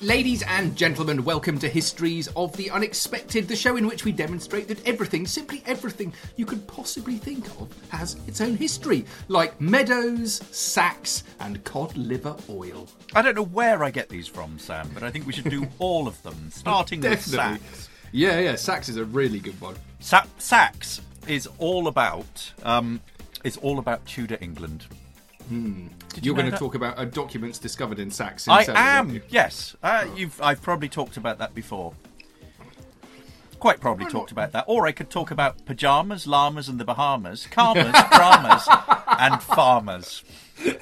Ladies and gentlemen, welcome to Histories of the Unexpected, the show in which we demonstrate that everything, simply everything you could possibly think of, has its own history, like meadows, sacks, and cod liver oil. I don't know where I get these from, Sam, but I think we should do all of them, starting with sacks. Yeah, yeah, sacks is a really good one. Sa- sacks is all about um, it's all about Tudor England. Did You're going to that? talk about uh, documents discovered in sacks. In I aren't am. Yes, uh, you've. I've probably talked about that before. Quite probably talked about that, or I could talk about pajamas, llamas, and the Bahamas, karmas, dramas, and farmers.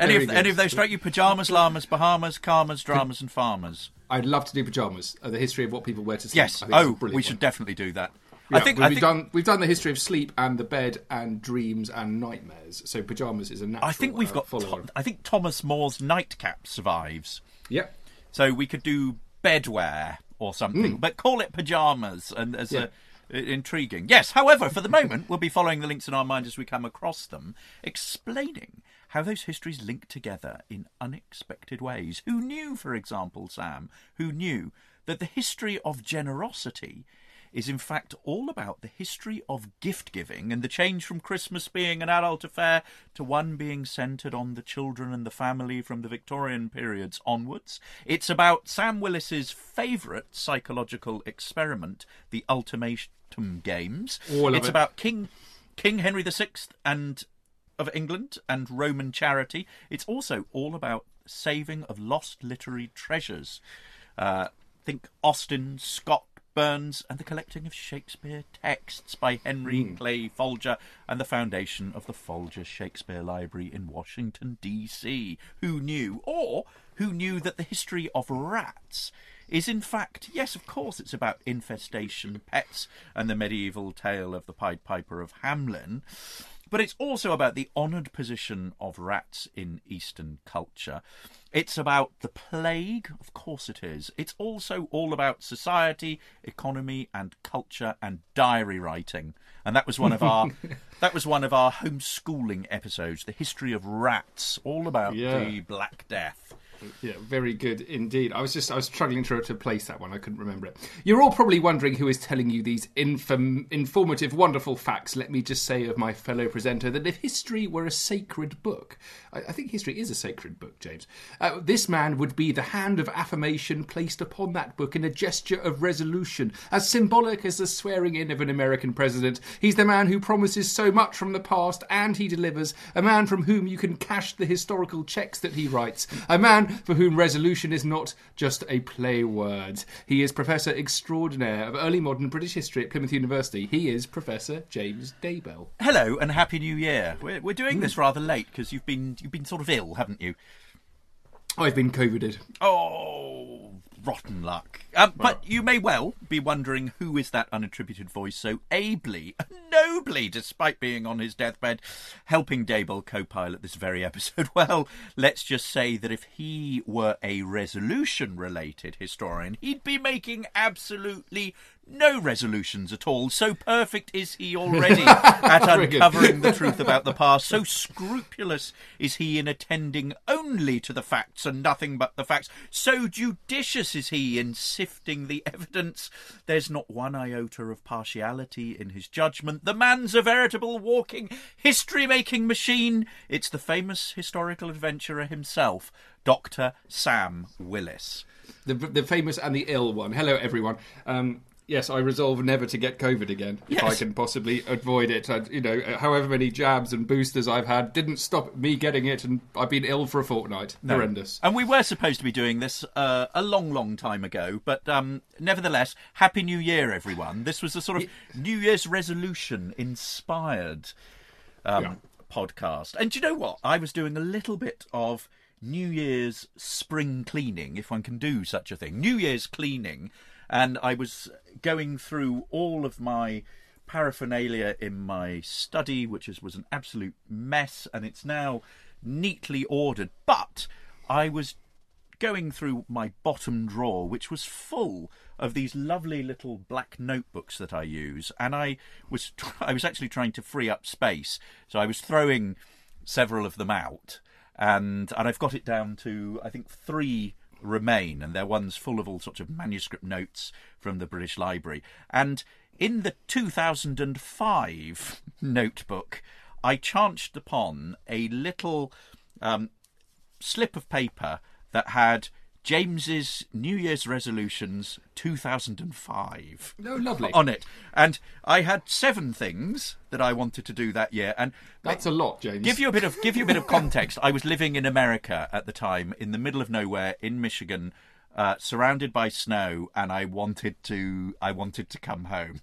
Any of, any of those strike you? Pajamas, llamas, Bahamas, karmas, dramas, and farmers. I'd love to do pajamas. Uh, the history of what people wear to sleep. Yes. Oh, we one. should definitely do that. Yeah, I think. we've I think. done we've done the history of sleep and the bed and dreams and nightmares. So pajamas is a natural. I think we've uh, got. follower. Tho- I think Thomas More's nightcap survives, Yep. so we could do bedwear or something, but call it pajamas and as. Yeah. a. i- Intriguing. Yes, however, for the moment, we'll be following the links in our mind as we come across them, explaining how those histories link together in unexpected ways. Who knew, for example, Sam, who knew that the history of generosity is in fact all about the history of gift giving and the change from Christmas being an adult affair to one being centred on the children and the family from the Victorian periods onwards. It's about Sam Willis's favourite psychological experiment, the Ultimatum Games. All of it's it. about King King Henry VI and of England and Roman charity. It's also all about saving of lost literary treasures. Uh, think Austen, Scott, Burns, and the collecting of Shakespeare texts by Henry hmm. Clay Folger and the foundation of the Folger Shakespeare Library in Washington, D.C. Who knew? Or who knew that the history of rats is in fact, yes, of course, it's about infestation, pets, and the medieval tale of the Pied Piper of Hamelin. But it's also about the honoured position of rats in Eastern culture. It's about the plague, of course it is. It's also all about society, economy, and culture and diary writing. And that was one of our that was one of our homeschooling episodes, the history of rats, all about Yeah. the Black Death. Yeah, very good indeed. I was just I was struggling to, to place that one. I couldn't remember it. You're all probably wondering who is telling you these inform, informative, wonderful facts. Let me just say of my fellow presenter that if history were a sacred book, I, I think history is a sacred book, James. Uh, this man would be the hand of affirmation placed upon that book in a gesture of resolution, as symbolic as the swearing in of an American president. He's the man who promises so much from the past and he delivers. A man from whom you can cash the historical checks that he writes. A man for whom resolution is not just a play word. He is Professor Extraordinaire of Early Modern British History at Plymouth University. He is Professor James Daybell. Hello and happy New Year. We're, we're doing this rather late because you've been you've been sort of ill, haven't you? I've been COVIDed. Oh, rotten luck. Um, but you may well be wondering who is that unattributed voice so ably, nobly, despite being on his deathbed, helping Daybell co-pilot this very episode. Well, let's just say that if he were a resolution-related historian, he'd be making absolutely no resolutions at all. So perfect is he already at uncovering the truth about the past. So scrupulous is he in attending only to the facts and nothing but the facts. So judicious is he in sifting the evidence. There's not one iota of partiality in his judgment. The man's a veritable walking history making machine. It's the famous historical adventurer himself, Dr. Sam Willis. the the famous and the ill one. Hello, everyone. Um, yes, I resolve never to get COVID again if I can possibly avoid it. I, you know, however many jabs and boosters I've had didn't stop me getting it, and I've been ill for a fortnight. Horrendous. And we were supposed to be doing this uh, a long, long time ago, but um, nevertheless, Happy New Year, everyone. This was a sort of New Year's resolution inspired um, Yeah. podcast. And do you know what? I was doing a little bit of New Year's spring cleaning, if one can do such a thing. New Year's cleaning. And I was going through all of my paraphernalia in my study, which is, was an absolute mess, and it's now neatly ordered. But I was going through my bottom drawer, which was full of these lovely little black notebooks that I use, and I was I was actually trying to free up space, so I was throwing several of them out, and and I've got it down to I think three remain, and they're ones full of all sorts of manuscript notes from the British Library, and in the 2005 notebook, I chanced upon a little um, slip of paper that had James's New Year's resolutions 2005 No, lovely. on it, and I had seven things that I wanted to do that year. And That's a lot, James. give you a bit of give you a bit of context. I was living in America at the time, in the middle of nowhere in Michigan. Uh, surrounded by snow, and I wanted to. I wanted to come home.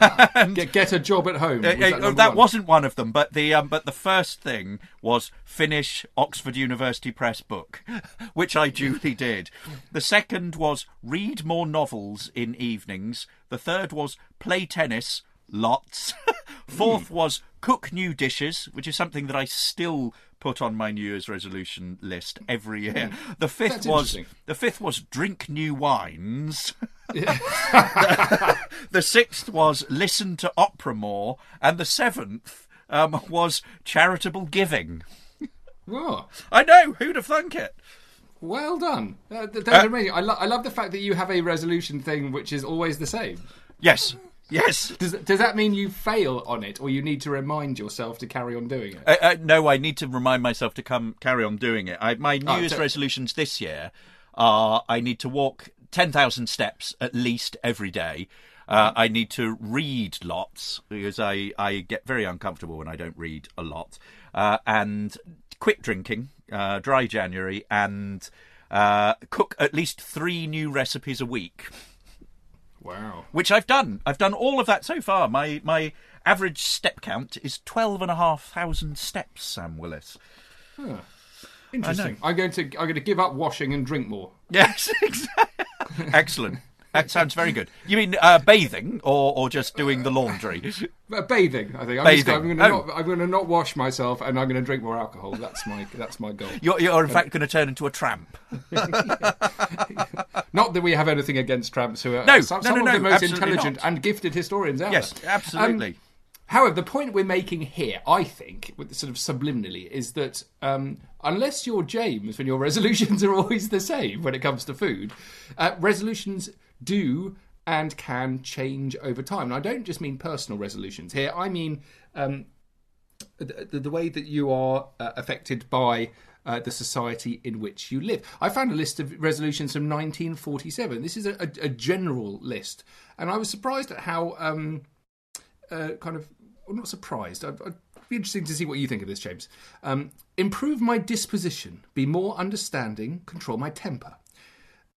and, get, get a job at home. uh, Was uh, that number that one? wasn't one of them, but the um, but the first thing was finish Oxford University Press book, which I duly did. The second was read more novels in evenings. The third was play tennis lots. Fourth Hmm. was cook new dishes, which is something that I still put on my New Year's resolution list every year. The fifth. That's was the fifth was drink new wines. the sixth was listen to opera more, and the seventh um, was charitable giving. Oh, I know who'd have thunk it. well done. Uh, th- Uh, that's amazing. I, lo- I love the fact that you have a resolution thing which is always the same. Yes, yes. Does, does that mean you fail on it, or you need to remind yourself to carry on doing it? Uh, uh, no, I need to remind myself to come carry on doing it. I, my New Oh, Year's so- resolutions this year are I need to walk ten thousand steps at least every day. Uh, I need to read lots because I, I get very uncomfortable when I don't read a lot. Uh, and quit drinking, uh, dry January, and uh, cook at least three new recipes a week Wow. which I've done. I've done all of that so far. My my average step count is twelve and a half thousand steps. Sam Willis. Interesting. I'm going to I'm going to give up washing and drink more. Yes, exactly. Excellent. That sounds very good. You mean uh, bathing or, or just doing the laundry? Uh, bathing, I think. I'm, Bathing. Just, I'm going to Oh. not I'm going to not wash myself, and I'm going to drink more alcohol. That's my that's my goal. You're, you're in fact going to turn into a tramp. Not that we have anything against tramps, who are No, some, no, some no, of the most intelligent not. and gifted historians out Yes, there. absolutely. Um, However, the point we're making here, I think, with sort of subliminally, is that um, unless you're James, when your resolutions are always the same when it comes to food, uh, resolutions do and can change over time. And I don't just mean personal resolutions here. I mean um, the, the, way that you are uh, affected by uh, the society in which you live. I found a list of resolutions from 1947. This is a, a, a general list, and I was surprised at how um, uh, kind of well, not surprised. I'd, I'd be interesting to see what you think of this, James. Um, improve my disposition, be more understanding, control my temper,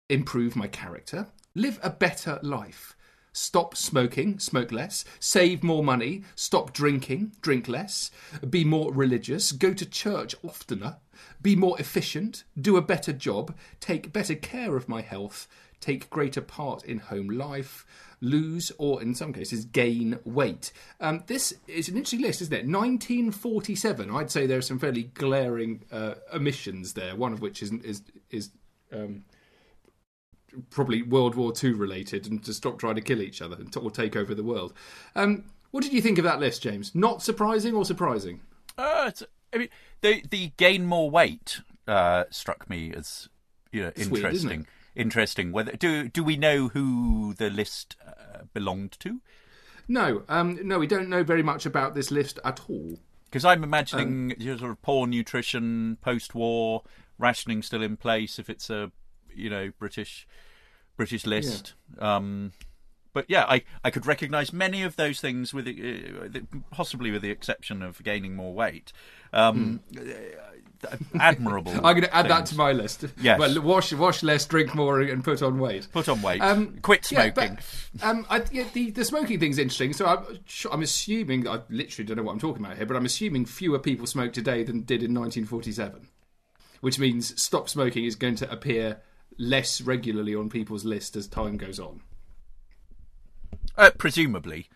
improve my character, live a better life. Stop smoking, smoke less, save more money, stop drinking, drink less, be more religious, go to church oftener, be more efficient, do a better job, take better care of my health, take greater part in home life, lose or in some cases gain weight. Um, this is an interesting list, isn't it? 1947. I'd say there are some fairly glaring uh, omissions there. One of which is is is um, probably World War II related, and to stop trying to kill each other and t- or take over the world. Um, what did you think of that list, James? Not surprising or surprising? Uh, I mean, the the gain more weight uh, struck me as you know It's weird, interesting. Interesting. Whether do do we know who the list uh, belonged to? No, um, no, we don't know very much about this list at all. Because I'm imagining know, sort of poor nutrition, post-war rationing still in place. If it's a you know British British list. Um, but yeah, I, I could recognise many of those things with uh, possibly with the exception of gaining more weight. Um, uh, admirable. I'm going to add that to my list. Yes. Well, wash, wash less, drink more, and put on weight. Put on weight. Um, Quit yeah, smoking. but, um, I, yeah, the, the smoking thing's interesting. So I'm, I'm assuming, I literally don't know what I'm talking about here, but I'm assuming fewer people smoke today than did in 1947, which means stop smoking is going to appear less regularly on people's list as time goes on. Uh, presumably.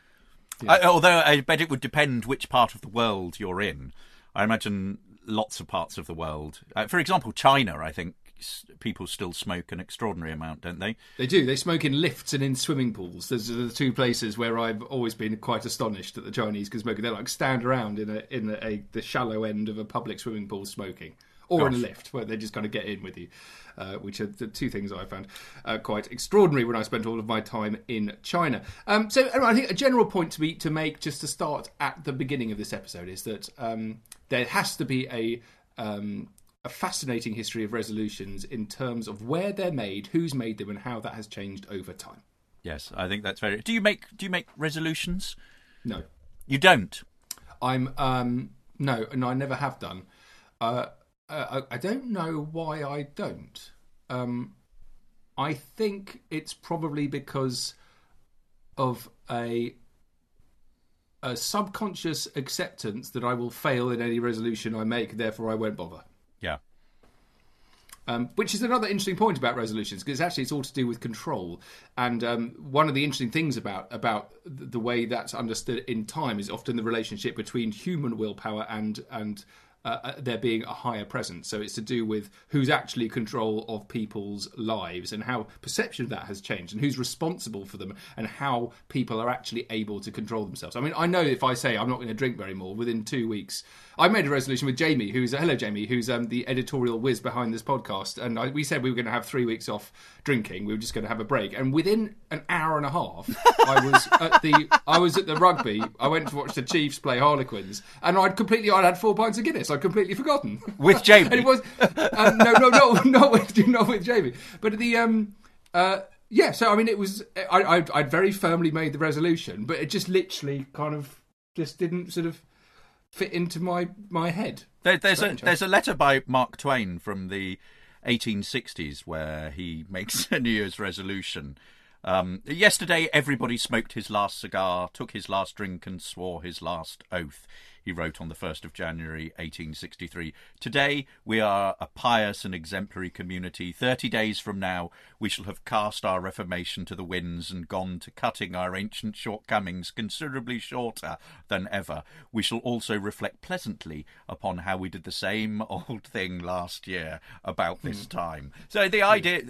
I, although I bet it would depend which part of the world you're in. I imagine lots of parts of the world. Uh, for example, China, I think s- people still smoke an extraordinary amount, don't they? They do. They smoke in lifts and in swimming pools. Those are the two places where I've always been quite astonished that the Chinese can smoke. They like stand around in a in a, a the shallow end of a public swimming pool smoking, or in a lift where they just kind of get in with you. Uh, which are the two things I found uh, quite extraordinary when I spent all of my time in China. Um, so I think a general point to be to make just to start at the beginning of this episode is that um, there has to be a um, a fascinating history of resolutions in terms of where they're made, who's made them, and how that has changed over time. Yes, I think that's very. Do you make Do you make resolutions? No, You don't. I'm um, no, and I never have done. Uh, uh, I, I don't know why I don't. Um, I think it's probably because of a a subconscious acceptance that I will fail in any resolution I make. Therefore, I won't bother. Yeah. Um, which is another interesting point about resolutions because actually it's all to do with control. And um, one of the interesting things about about the way that's understood in time is often the relationship between human willpower and and uh, uh, there being a higher presence. So it's to do with who's actually control of people's lives and how perception of that has changed and who's responsible for them and how people are actually able to control themselves. I mean, I know if I say I'm not going to drink very more within two weeks, I made a resolution with Jamie, who's hello Jamie, who's um, the editorial whiz behind this podcast, and I, we said we were going to have three weeks off drinking. We were just going to have a break, and within an hour and a half, I was at the I was at the rugby. I went to watch the Chiefs play Harlequins, and I'd completely I'd had four pints of Guinness. I'd completely forgotten With Jamie? and it was um, no, no, no, not with not with Jamie, but the um, uh, yeah. So I mean, it was I, I I'd very firmly made the resolution, but it just literally kind of just didn't sort of fit into my my head. There, there's a Strange, there's a letter by Mark Twain from the 1860s where he makes a New Year's resolution. Um, yesterday, everybody smoked his last cigar, took his last drink, and swore his last oath. He wrote on the 1st of January 1863. Today, we are a pious and exemplary community. Thirty days from now, we shall have cast our reformation to the winds and gone to cutting our ancient shortcomings considerably shorter than ever. We shall also reflect pleasantly upon how we did the same old thing last year about this hmm. time. So the idea.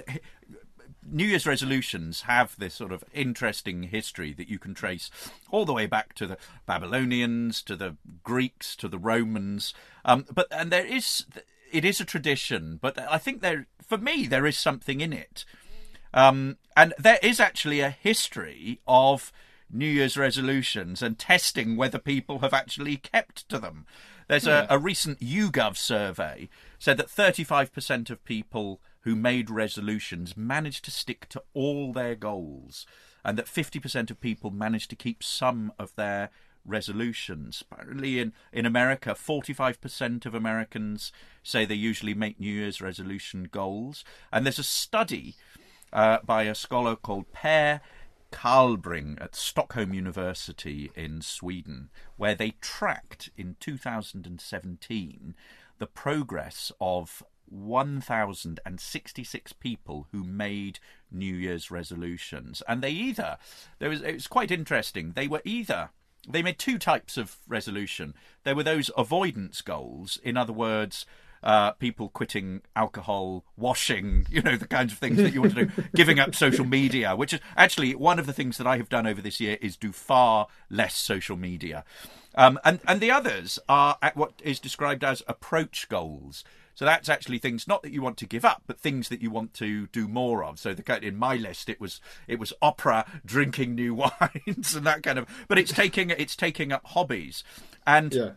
New Year's resolutions have this sort of interesting history that you can trace all the way back to the Babylonians, to the Greeks, to the Romans. Um, but and there is it is a tradition, but I think there for me there is something in it. Um, and there is actually a history of New Year's resolutions and testing whether people have actually kept to them. There's a, a recent YouGov survey said that 35% of people who made resolutions managed to stick to all their goals, and that 50% of people managed to keep some of their resolutions. Apparently, in, in America, 45% of Americans say they usually make New Year's resolution goals. And there's a study uh, by a scholar called Per Carlbring at Stockholm University in Sweden, where they tracked in 2017 the progress of 1,066 people who made New Year's resolutions. And they either, there was, it was quite interesting, they were either, they made two types of resolution. There were those avoidance goals, in other words, uh, people quitting alcohol, washing, you know, the kinds of things that you want to do, giving up social media, which is actually one of the things that I have done over this year is do far less social media. Um, and, and the others are at what is described as approach goals. So that's actually things not that you want to give up, but things that you want to do more of. So the in my list it was it was opera, drinking new wines, and that kind of. But it's taking it's taking up hobbies, and yeah.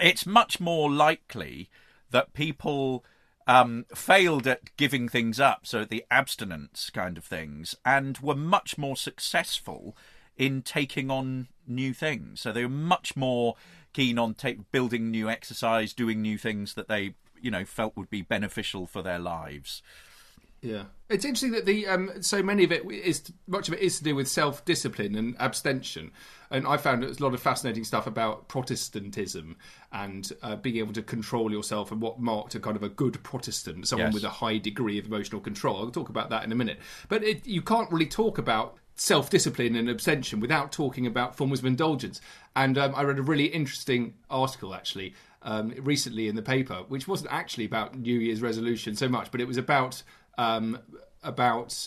it's much more likely that people um, failed at giving things up, so the abstinence kind of things, and were much more successful in taking on new things. So they were much more keen on take, building new exercise, doing new things that they, you know, felt would be beneficial for their lives. Yeah, it's interesting that the um, so many of it is much of it is to do with self discipline and abstention, and I found there's a lot of fascinating stuff about Protestantism and uh, being able to control yourself and what marked a kind of a good Protestant, someone yes. with a high degree of emotional control. I'll talk about that in a minute, but it, you can't really talk about self discipline and abstention without talking about forms of indulgence. And um, I read a really interesting article actually um, recently in the paper, which wasn't actually about New Year's resolution so much, but it was about um, about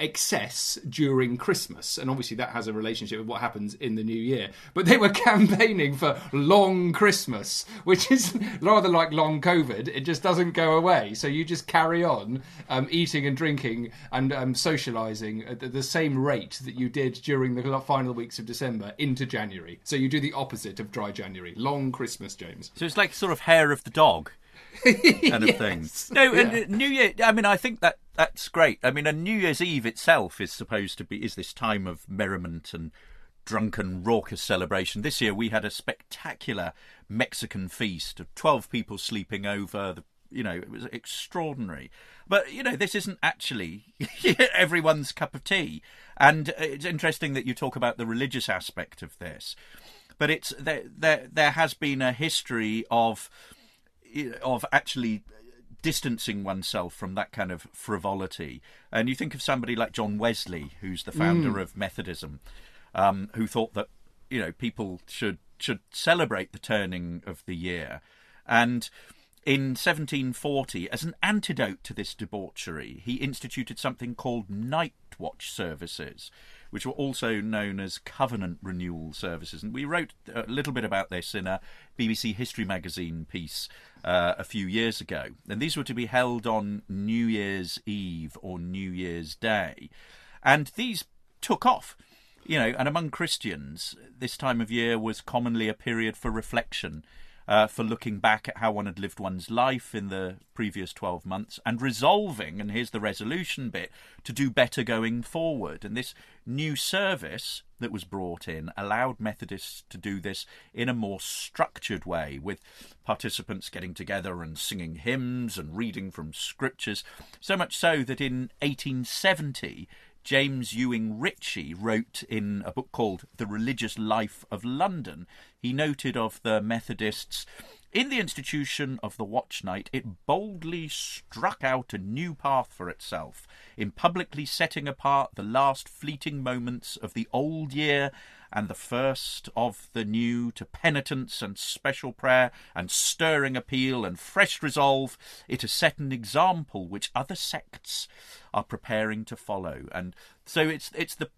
excess during Christmas, and obviously that has a relationship with what happens in the new year. But they were campaigning for long Christmas, which is rather like long COVID. It just doesn't go away, so you just carry on um, eating and drinking and um, socialising at the same rate that you did during the final weeks of December into January. So you do the opposite of dry January, long Christmas, James. So it's like sort of hair of the dog. kind of yes. thing. No, yeah. and New Year. I mean, I think that that's great. I mean, a New Year's Eve itself is supposed to be is this time of merriment and drunken, raucous celebration. This year we had a spectacular Mexican feast of twelve people sleeping over. The, you know, it was extraordinary. But you know, this isn't actually everyone's cup of tea. And it's interesting that you talk about the religious aspect of this. But it's there. There, there has been a history of of actually distancing oneself from that kind of frivolity. And you think of somebody like John Wesley, who's the founder mm. of Methodism, um, who thought that you know people should should celebrate the turning of the year, and in 1740, as an antidote to this debauchery, he instituted something called night watch services, which were also known as covenant renewal services. And we wrote a little bit about this in a BBC History magazine piece uh, a few years ago. And these were to be held on New Year's Eve or New Year's Day. And these took off. You know, and among Christians, this time of year was commonly a period for reflection uh, for looking back at how one had lived one's life in the previous 12 months and resolving, and here's the resolution bit, to do better going forward. And this new service that was brought in allowed Methodists to do this in a more structured way, with participants getting together and singing hymns and reading from scriptures. So much so that in 1870, James Ewing Ritchie wrote in a book called The Religious Life of London, he noted of the Methodists in the institution of the watch night, it boldly struck out a new path for itself, in publicly setting apart the last fleeting moments of the old year and the first of the new to penitence and special prayer and stirring appeal and fresh resolve. It has set an example which other sects are preparing to follow. And so it's it's the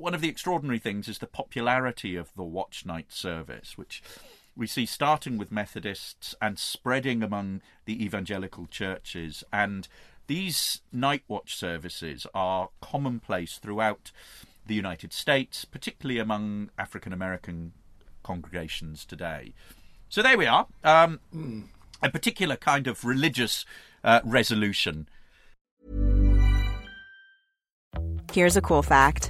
one of the extraordinary things is the popularity of the watch night service, which we see starting with Methodists and spreading among the evangelical churches. And these night watch services are commonplace throughout the United States, particularly among African American congregations today. So there we are. Um, mm. A particular kind of religious uh, resolution. Here's a cool fact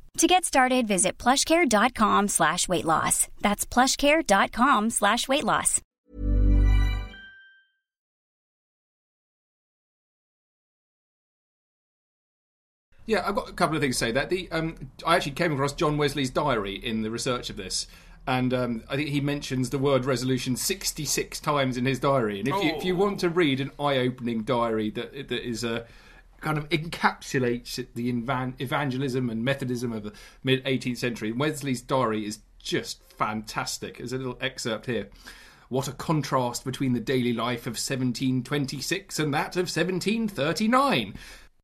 To get started, visit plushcare.com slash weight loss. That's plushcare.com slash weight loss. Yeah, I've got a couple of things to say. That the um, I actually came across John Wesley's diary in the research of this, and um, I think he mentions the word resolution sixty six times in his diary. And if you if you want to read an eye opening diary that that is a kind of encapsulates the evan- evangelism and Methodism of the mid 18th century. Wesley's diary is just fantastic. There's a little excerpt here. What a contrast between the daily life of 1726 and that of 1739.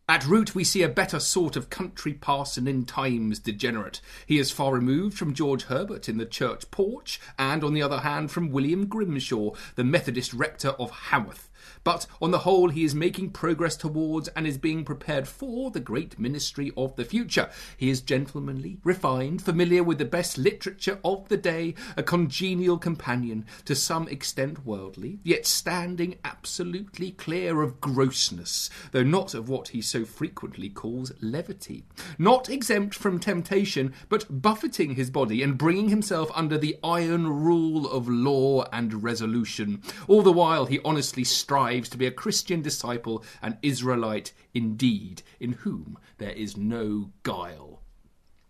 At root, we see a better sort of country parson in times degenerate. He is far removed from George Herbert in the church porch, and on the other hand from William Grimshaw, the Methodist rector of Haworth. But on the whole, he is making progress towards and is being prepared for the great ministry of the future. He is gentlemanly, refined, familiar with the best literature of the day, a congenial companion, to some extent worldly, yet standing absolutely clear of grossness, though not of what he so frequently calls levity. Not exempt from temptation, but buffeting his body and bringing himself under the iron rule of law and resolution. All the while he honestly strives to be a Christian disciple, an Israelite indeed, in whom there is no guile.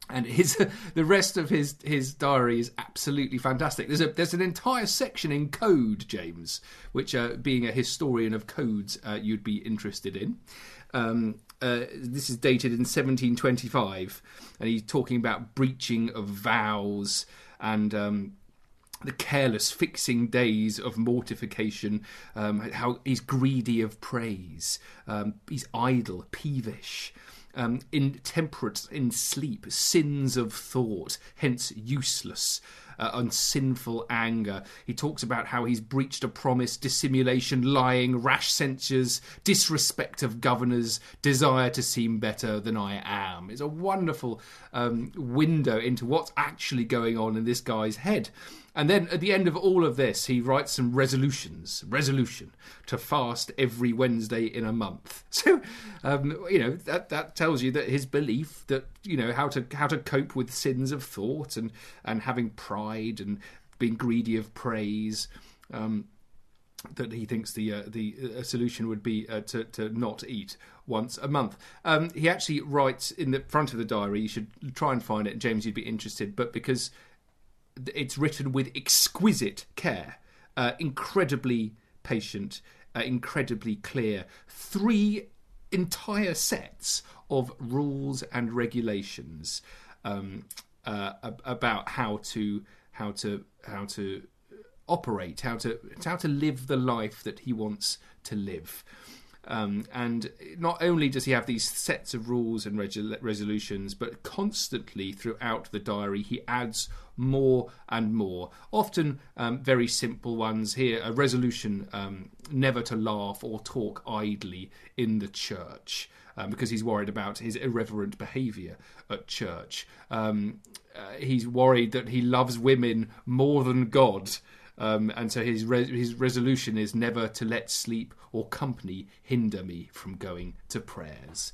And his the rest of his his diary is absolutely fantastic. There's a there's an entire section in code, James, which uh, being a historian of codes, uh, you'd be interested in. Um, uh, this is dated in 1725, and he's talking about breaching of vows and um, the careless fixing days of mortification, um, how he's greedy of praise, um, he's idle, peevish. Um, intemperate in sleep, sins of thought, hence useless, uh, and sinful anger. He talks about how he's breached a promise, dissimulation, lying, rash censures, disrespect of governors, desire to seem better than I am. It's a wonderful um, window into what's actually going on in this guy's head. And then at the end of all of this, he writes some resolutions. Resolution to fast every Wednesday in a month. So, um, you know, that that tells you that his belief that you know how to how to cope with sins of thought and and having pride and being greedy of praise. Um, that he thinks the uh, the uh, solution would be uh, to to not eat once a month. Um, he actually writes in the front of the diary. You should try and find it, James. You'd be interested, but because it's written with exquisite care, uh, incredibly patient, uh, incredibly clear. Three entire sets of rules and regulations um, uh, about how to how to how to operate, how to how to live the life that he wants to live. Um, and not only does he have these sets of rules and resolutions, but constantly throughout the diary he adds more and more. Often um, very simple ones here a resolution um, never to laugh or talk idly in the church. Um, because he's worried about his irreverent behaviour at church. Um, uh, he's worried that he loves women more than God. Um, and so his re- his resolution is never to let sleep or company hinder me from going to prayers.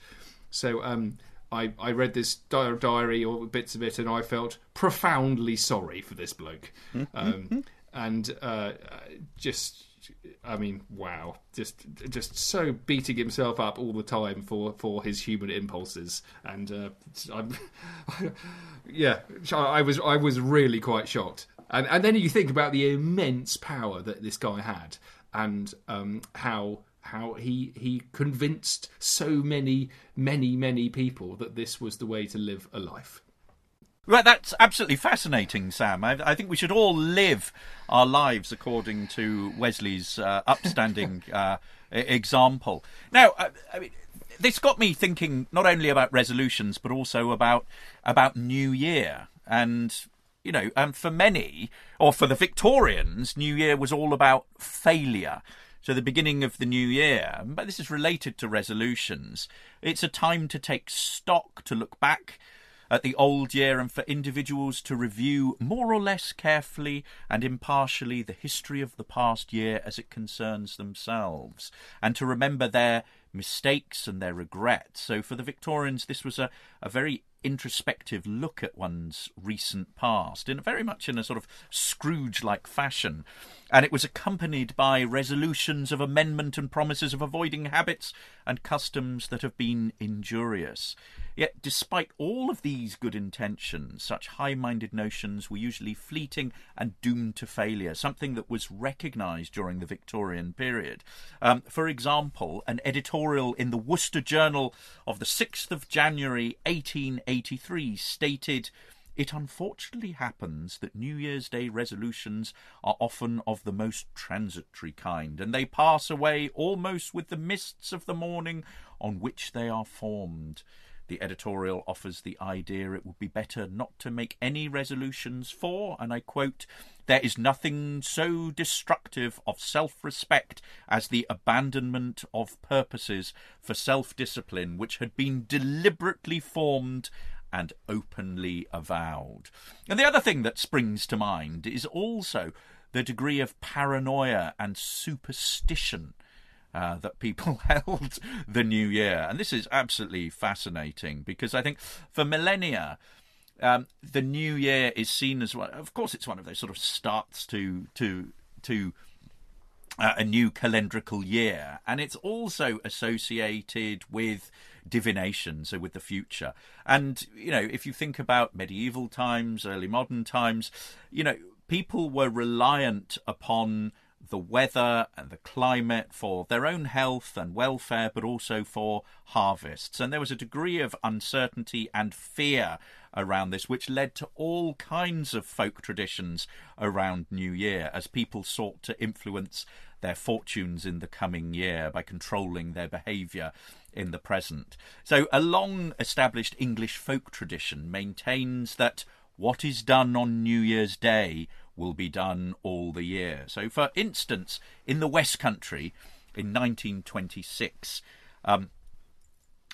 So um, I, I read this diary or bits of it, and I felt profoundly sorry for this bloke, mm-hmm. um, and uh, just. I mean, wow! Just, just so beating himself up all the time for, for his human impulses, and uh, I'm, yeah, I was I was really quite shocked. And and then you think about the immense power that this guy had, and um, how how he he convinced so many many many people that this was the way to live a life. Right, that's absolutely fascinating, Sam. I, I, think we should all live our lives according to Wesley's uh, upstanding uh, example. Now, I, I mean, this got me thinking not only about resolutions but also about about New Year and you know, and for many, or for the Victorians, New Year was all about failure. So the beginning of the new year, but this is related to resolutions. It's a time to take stock, to look back at the old year, and for individuals to review more or less carefully and impartially the history of the past year as it concerns themselves, and to remember their mistakes and their regrets. So for the Victorians, this was a, a very introspective look at one's recent past in very much in a sort of Scrooge like fashion. And it was accompanied by resolutions of amendment and promises of avoiding habits and customs that have been injurious. Yet, despite all of these good intentions, such high minded notions were usually fleeting and doomed to failure, something that was recognised during the Victorian period. Um, for example, an editorial in the Worcester Journal of the 6th of January 1883 stated. It unfortunately happens that New Year's Day resolutions are often of the most transitory kind, and they pass away almost with the mists of the morning on which they are formed. The editorial offers the idea it would be better not to make any resolutions for, and I quote, there is nothing so destructive of self respect as the abandonment of purposes for self discipline which had been deliberately formed and openly avowed. And the other thing that springs to mind is also the degree of paranoia and superstition uh, that people held the new year. And this is absolutely fascinating because I think for millennia, um, the new year is seen as one. Of course, it's one of those sort of starts to to to uh, a new calendrical year, and it's also associated with divination, so with the future. And you know, if you think about medieval times, early modern times, you know, people were reliant upon the weather and the climate for their own health and welfare, but also for harvests. And there was a degree of uncertainty and fear around this, which led to all kinds of folk traditions around New Year as people sought to influence their fortunes in the coming year by controlling their behaviour in the present. So, a long established English folk tradition maintains that what is done on New Year's Day will be done all the year. So, for instance, in the West Country in 1926, um,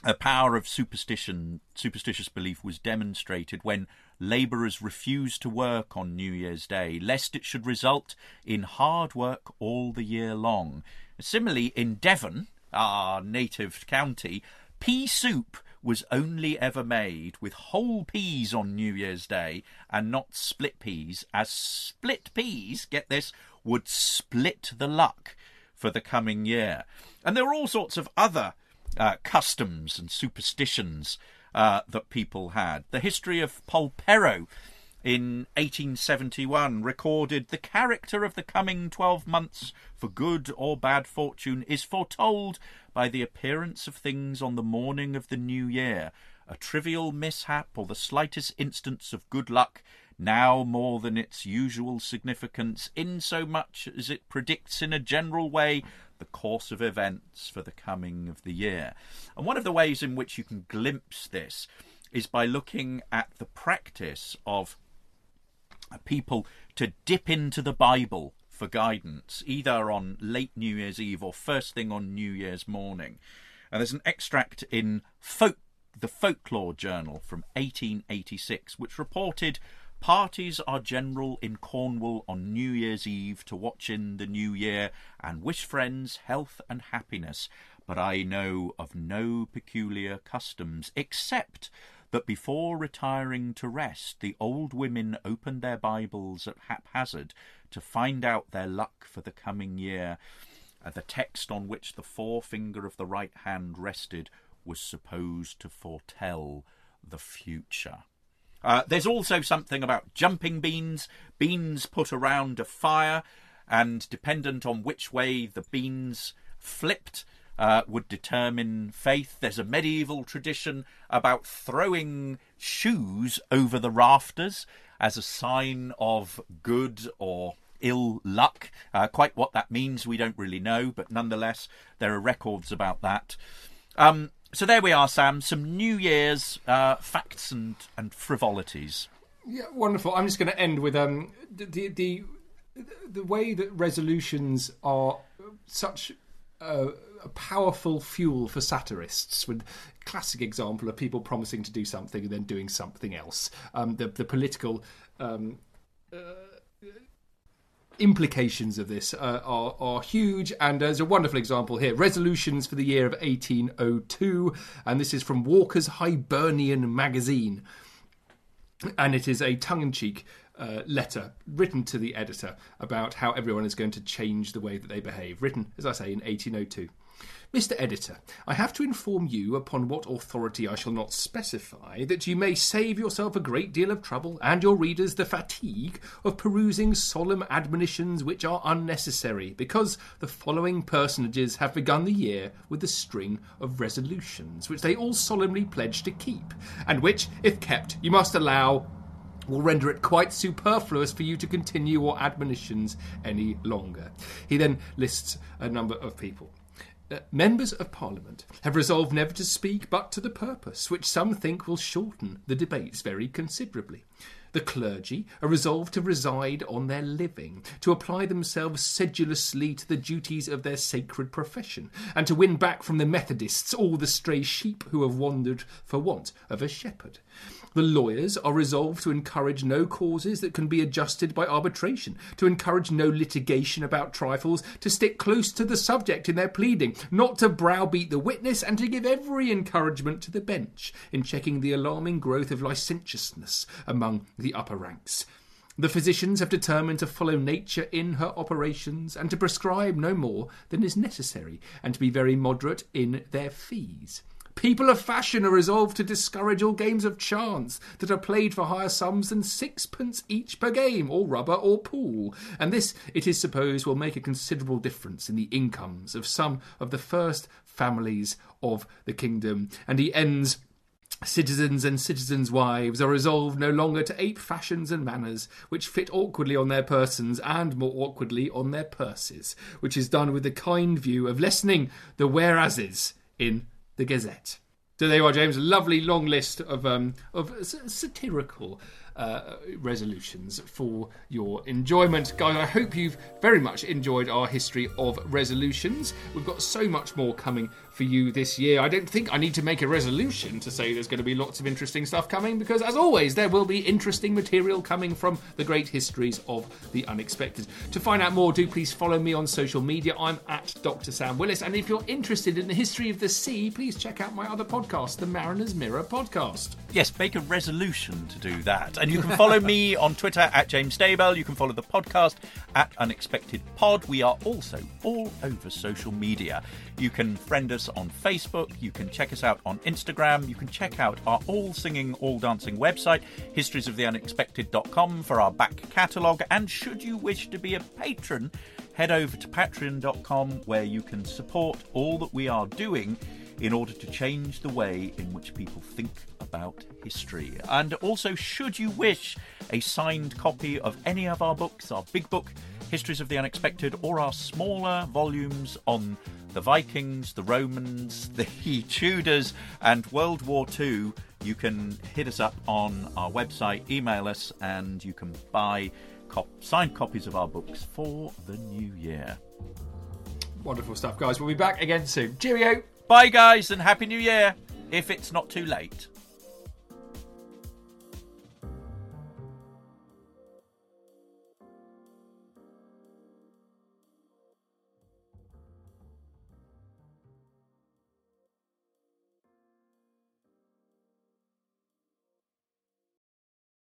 a power of superstition, superstitious belief was demonstrated when labourers refused to work on New Year's Day, lest it should result in hard work all the year long. Similarly, in Devon, our native county, pea soup was only ever made with whole peas on New Year's Day and not split peas, as split peas, get this, would split the luck for the coming year. And there were all sorts of other uh, customs and superstitions uh, that people had. The history of Polperro in 1871 recorded the character of the coming 12 months for good or bad fortune is foretold by the appearance of things on the morning of the new year, a trivial mishap or the slightest instance of good luck now more than its usual significance, insomuch as it predicts in a general way the course of events for the coming of the year. And one of the ways in which you can glimpse this is by looking at the practice of people to dip into the Bible for guidance, either on late New Year's Eve or first thing on New Year's morning. And there's an extract in folk, the Folklore Journal from 1886, which reported parties are general in Cornwall on New Year's Eve to watch in the new year and wish friends health and happiness. But I know of no peculiar customs except but before retiring to rest, the old women opened their Bibles at haphazard to find out their luck for the coming year. And the text on which the forefinger of the right hand rested was supposed to foretell the future. Uh, there's also something about jumping beans, beans put around a fire, and dependent on which way the beans flipped uh, would determine faith. There's a medieval tradition about throwing shoes over the rafters as a sign of good or ill luck. Uh, quite what that means, we don't really know, but nonetheless, there are records about that. Um, so there we are, Sam. Some New Year's uh, facts and, and frivolities. Yeah, wonderful. I'm just going to end with um the the the way that resolutions are such a, powerful fuel for satirists. With classic example of people promising to do something and then doing something else. Um, the the political. Um, uh, implications of this uh, are, are huge, and there's a wonderful example here. Resolutions for the year of 1802, and this is from Walker's Hibernian magazine, and it is a tongue-in-cheek uh, letter written to the editor about how everyone is going to change the way that they behave. Written, as I say, in 1802. Mr. Editor, I have to inform you, upon what authority I shall not specify, that you may save yourself a great deal of trouble, and your readers the fatigue, of perusing solemn admonitions which are unnecessary, because the following personages have begun the year with a string of resolutions, which they all solemnly pledge to keep, and which, if kept, you must allow will render it quite superfluous for you to continue your admonitions any longer. He then lists a number of people. Uh, members of Parliament have resolved never to speak but to the purpose, which some think will shorten the debates very considerably. The clergy are resolved to reside on their living, to apply themselves sedulously to the duties of their sacred profession, and to win back from the Methodists all the stray sheep who have wandered for want of a shepherd. The lawyers are resolved to encourage no causes that can be adjusted by arbitration, to encourage no litigation about trifles, to stick close to the subject in their pleading, not to browbeat the witness, and to give every encouragement to the bench in checking the alarming growth of licentiousness among the upper ranks. The physicians have determined to follow nature in her operations and to prescribe no more than is necessary, and to be very moderate in their fees. People of fashion are resolved to discourage all games of chance that are played for higher sums than sixpence each per game, or rubber, or pool, and this, it is supposed, will make a considerable difference in the incomes of some of the first families of the kingdom. And he ends Citizens and citizens' wives are resolved no longer to ape fashions and manners which fit awkwardly on their persons and more awkwardly on their purses, which is done with the kind view of lessening the whereases in the Gazette. So there you are, James. Lovely long list of um, of satirical uh, resolutions for your enjoyment. Guys, I hope you've very much enjoyed our history of resolutions. We've got so much more coming for you this year. I don't think I need to make a resolution to say there's going to be lots of interesting stuff coming because, as always, there will be interesting material coming from the great histories of the unexpected. To find out more, do please follow me on social media. I'm at Dr. Sam Willis. And if you're interested in the history of the sea, please check out my other podcast, the Mariner's Mirror podcast. Yes, make a resolution to do that. And you can follow me on Twitter at James Daybell. You can follow the podcast at Unexpected Pod. We are also all over social media. You can friend us on Facebook. You can check us out on Instagram. You can check out our all singing, all dancing website, historiesoftheunexpected.com, for our back catalogue. And should you wish to be a patron, head over to patreon.com where you can support all that we are doing in order to change the way in which people think about history. And also, should you wish a signed copy of any of our books, our big book, Histories of the Unexpected, or our smaller volumes on the Vikings, the Romans, the Tudors, and World War II, you can hit us up on our website, email us, and you can buy cop- signed copies of our books for the new year. Wonderful stuff, guys. We'll be back again soon. Cheerio! Bye, guys, and Happy New Year, if it's not too late.